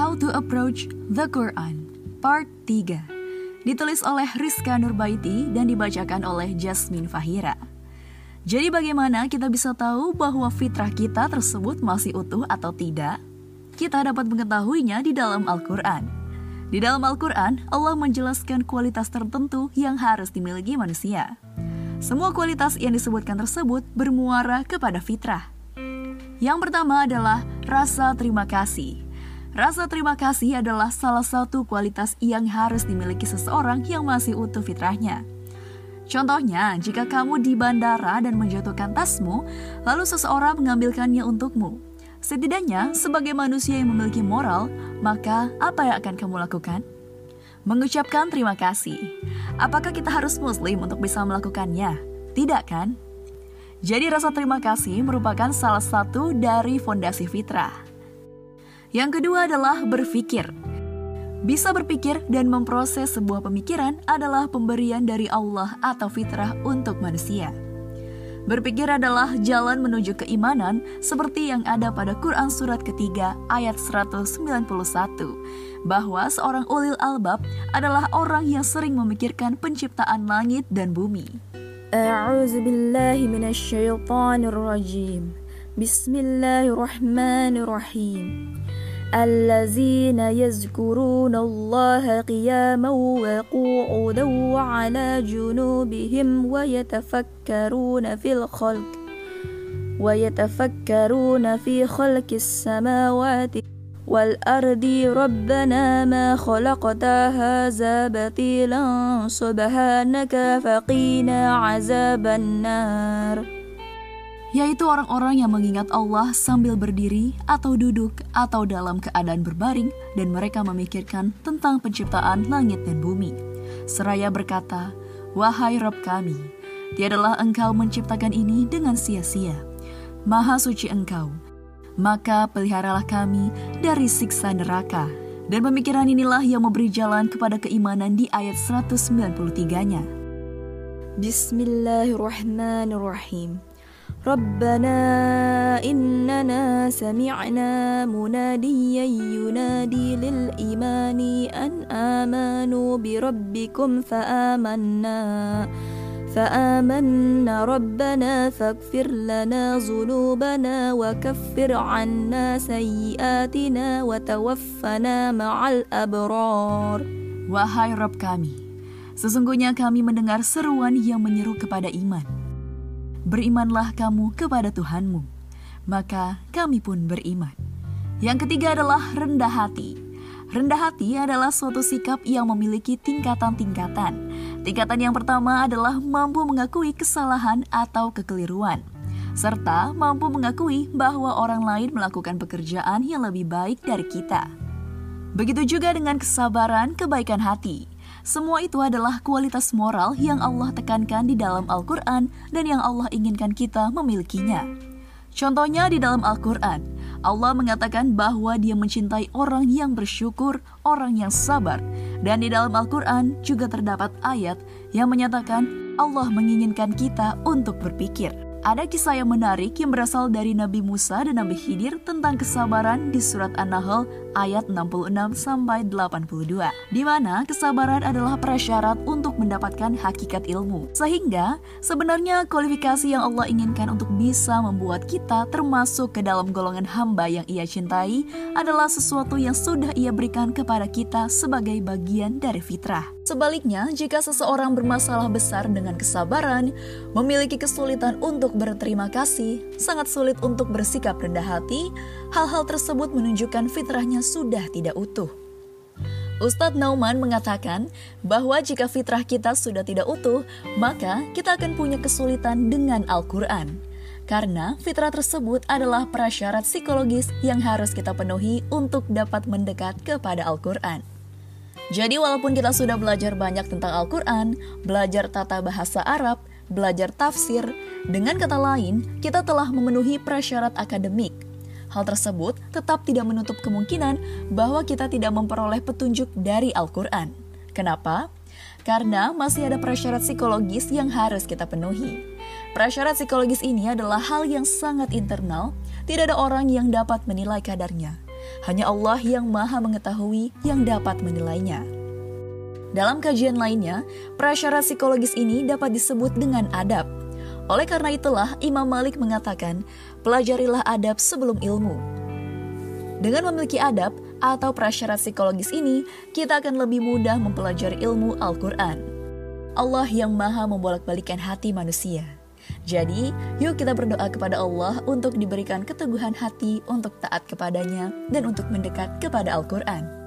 Approach the Quran, Part 3. Ditulis oleh Rizka Nurbaiti dan dibacakan oleh Jasmine Fahira. Jadi bagaimana kita bisa tahu bahwa fitrah kita tersebut masih utuh atau tidak? Kita dapat mengetahuinya di dalam Al-Quran. Di dalam Al-Quran, Allah menjelaskan kualitas tertentu yang harus dimiliki manusia. Semua kualitas yang disebutkan tersebut bermuara kepada fitrah. Yang pertama adalah rasa terima kasih. Rasa terima kasih adalah salah satu kualitas yang harus dimiliki seseorang yang masih utuh fitrahnya. Contohnya, jika kamu di bandara dan menjatuhkan tasmu, lalu seseorang mengambilkannya untukmu. Setidaknya, sebagai manusia yang memiliki moral, maka apa yang akan kamu lakukan? Mengucapkan terima kasih. Apakah kita harus muslim untuk bisa melakukannya? Tidak kan? Jadi rasa terima kasih merupakan salah satu dari fondasi fitrah. Yang kedua adalah berpikir. Bisa berpikir dan memproses sebuah pemikiran adalah pemberian dari Allah atau fitrah untuk manusia. Berpikir adalah jalan menuju keimanan seperti yang ada pada Quran surat ketiga ayat 191 bahwa seorang ulil albab adalah orang yang sering memikirkan penciptaan langit dan bumi. Bismillahirrahmanirrahim. الذين يذكرون الله قياما وقعودا وعلى جنوبهم ويتفكرون في الخلق ويتفكرون في خلق السماوات والأرض. ربنا ما خلقت هذا بطيلا سبحانك فقينا عذاب النار. Yaitu orang-orang yang mengingat Allah sambil berdiri atau duduk atau dalam keadaan berbaring dan mereka memikirkan tentang penciptaan langit dan bumi. Seraya berkata, Wahai Rob kami, tiadalah engkau menciptakan ini dengan sia-sia. Maha suci engkau, maka peliharalah kami dari siksa neraka. Dan pemikiran inilah yang memberi jalan kepada keimanan di ayat 193-nya. Bismillahirrahmanirrahim. ربنا إننا سمعنا مناديا ينادي للإيمان أن آمنوا بربكم فآمنا فآمنا ربنا فاغفر لنا ذنوبنا وكفر عنا سيئاتنا وتوفنا مع الأبرار. Wahai Rob kami, sesungguhnya kami mendengar seruan yang menyeru kepada iman. Berimanlah kamu kepada Tuhanmu. Maka kami pun beriman. Yang ketiga adalah rendah hati. Rendah hati adalah suatu sikap yang memiliki tingkatan-tingkatan. Tingkatan yang pertama adalah mampu mengakui kesalahan atau kekeliruan, serta mampu mengakui bahwa orang lain melakukan pekerjaan yang lebih baik dari kita. Begitu juga dengan kesabaran, kebaikan hati. Semua itu adalah kualitas moral yang Allah tekankan di dalam Al-Quran dan yang Allah inginkan kita memilikinya. Contohnya di dalam Al-Quran, Allah mengatakan bahwa dia mencintai orang yang bersyukur, orang yang sabar. Dan di dalam Al-Quran juga terdapat ayat yang menyatakan Allah menginginkan kita untuk berpikir. Ada kisah yang menarik yang berasal dari Nabi Musa dan Nabi Khidir tentang kesabaran di surat An-Nahl ayat 66 sampai 82. Di mana kesabaran adalah prasyarat untuk mendapatkan hakikat ilmu. Sehingga sebenarnya kualifikasi yang Allah inginkan untuk bisa membuat kita termasuk ke dalam golongan hamba yang Ia cintai adalah sesuatu yang sudah Ia berikan kepada kita sebagai bagian dari fitrah. Sebaliknya, jika seseorang bermasalah besar dengan kesabaran, memiliki kesulitan untuk berterima kasih, sangat sulit untuk bersikap rendah hati, hal-hal tersebut menunjukkan fitrahnya sudah tidak utuh. Ustadz Nauman mengatakan bahwa jika fitrah kita sudah tidak utuh, maka kita akan punya kesulitan dengan Al-Quran. Karena fitrah tersebut adalah prasyarat psikologis yang harus kita penuhi untuk dapat mendekat kepada Al-Quran. Jadi walaupun kita sudah belajar banyak tentang Al-Quran, belajar tata bahasa Arab, belajar tafsir, dengan kata lain, kita telah memenuhi prasyarat akademik. Hal tersebut tetap tidak menutup kemungkinan bahwa kita tidak memperoleh petunjuk dari Al-Quran. Kenapa? Karena masih ada prasyarat psikologis yang harus kita penuhi. Prasyarat psikologis ini adalah hal yang sangat internal, tidak ada orang yang dapat menilai kadarnya. Hanya Allah yang maha mengetahui yang dapat menilainya. Dalam kajian lainnya, prasyarat psikologis ini dapat disebut dengan adab. Oleh karena itulah, Imam Malik mengatakan, pelajarilah adab sebelum ilmu. Dengan memiliki adab atau prasyarat psikologis ini, kita akan lebih mudah mempelajari ilmu Al-Quran. Allah yang maha membolak-balikan hati manusia. Jadi, yuk kita berdoa kepada Allah untuk diberikan keteguhan hati untuk taat kepadanya dan untuk mendekat kepada Al-Quran.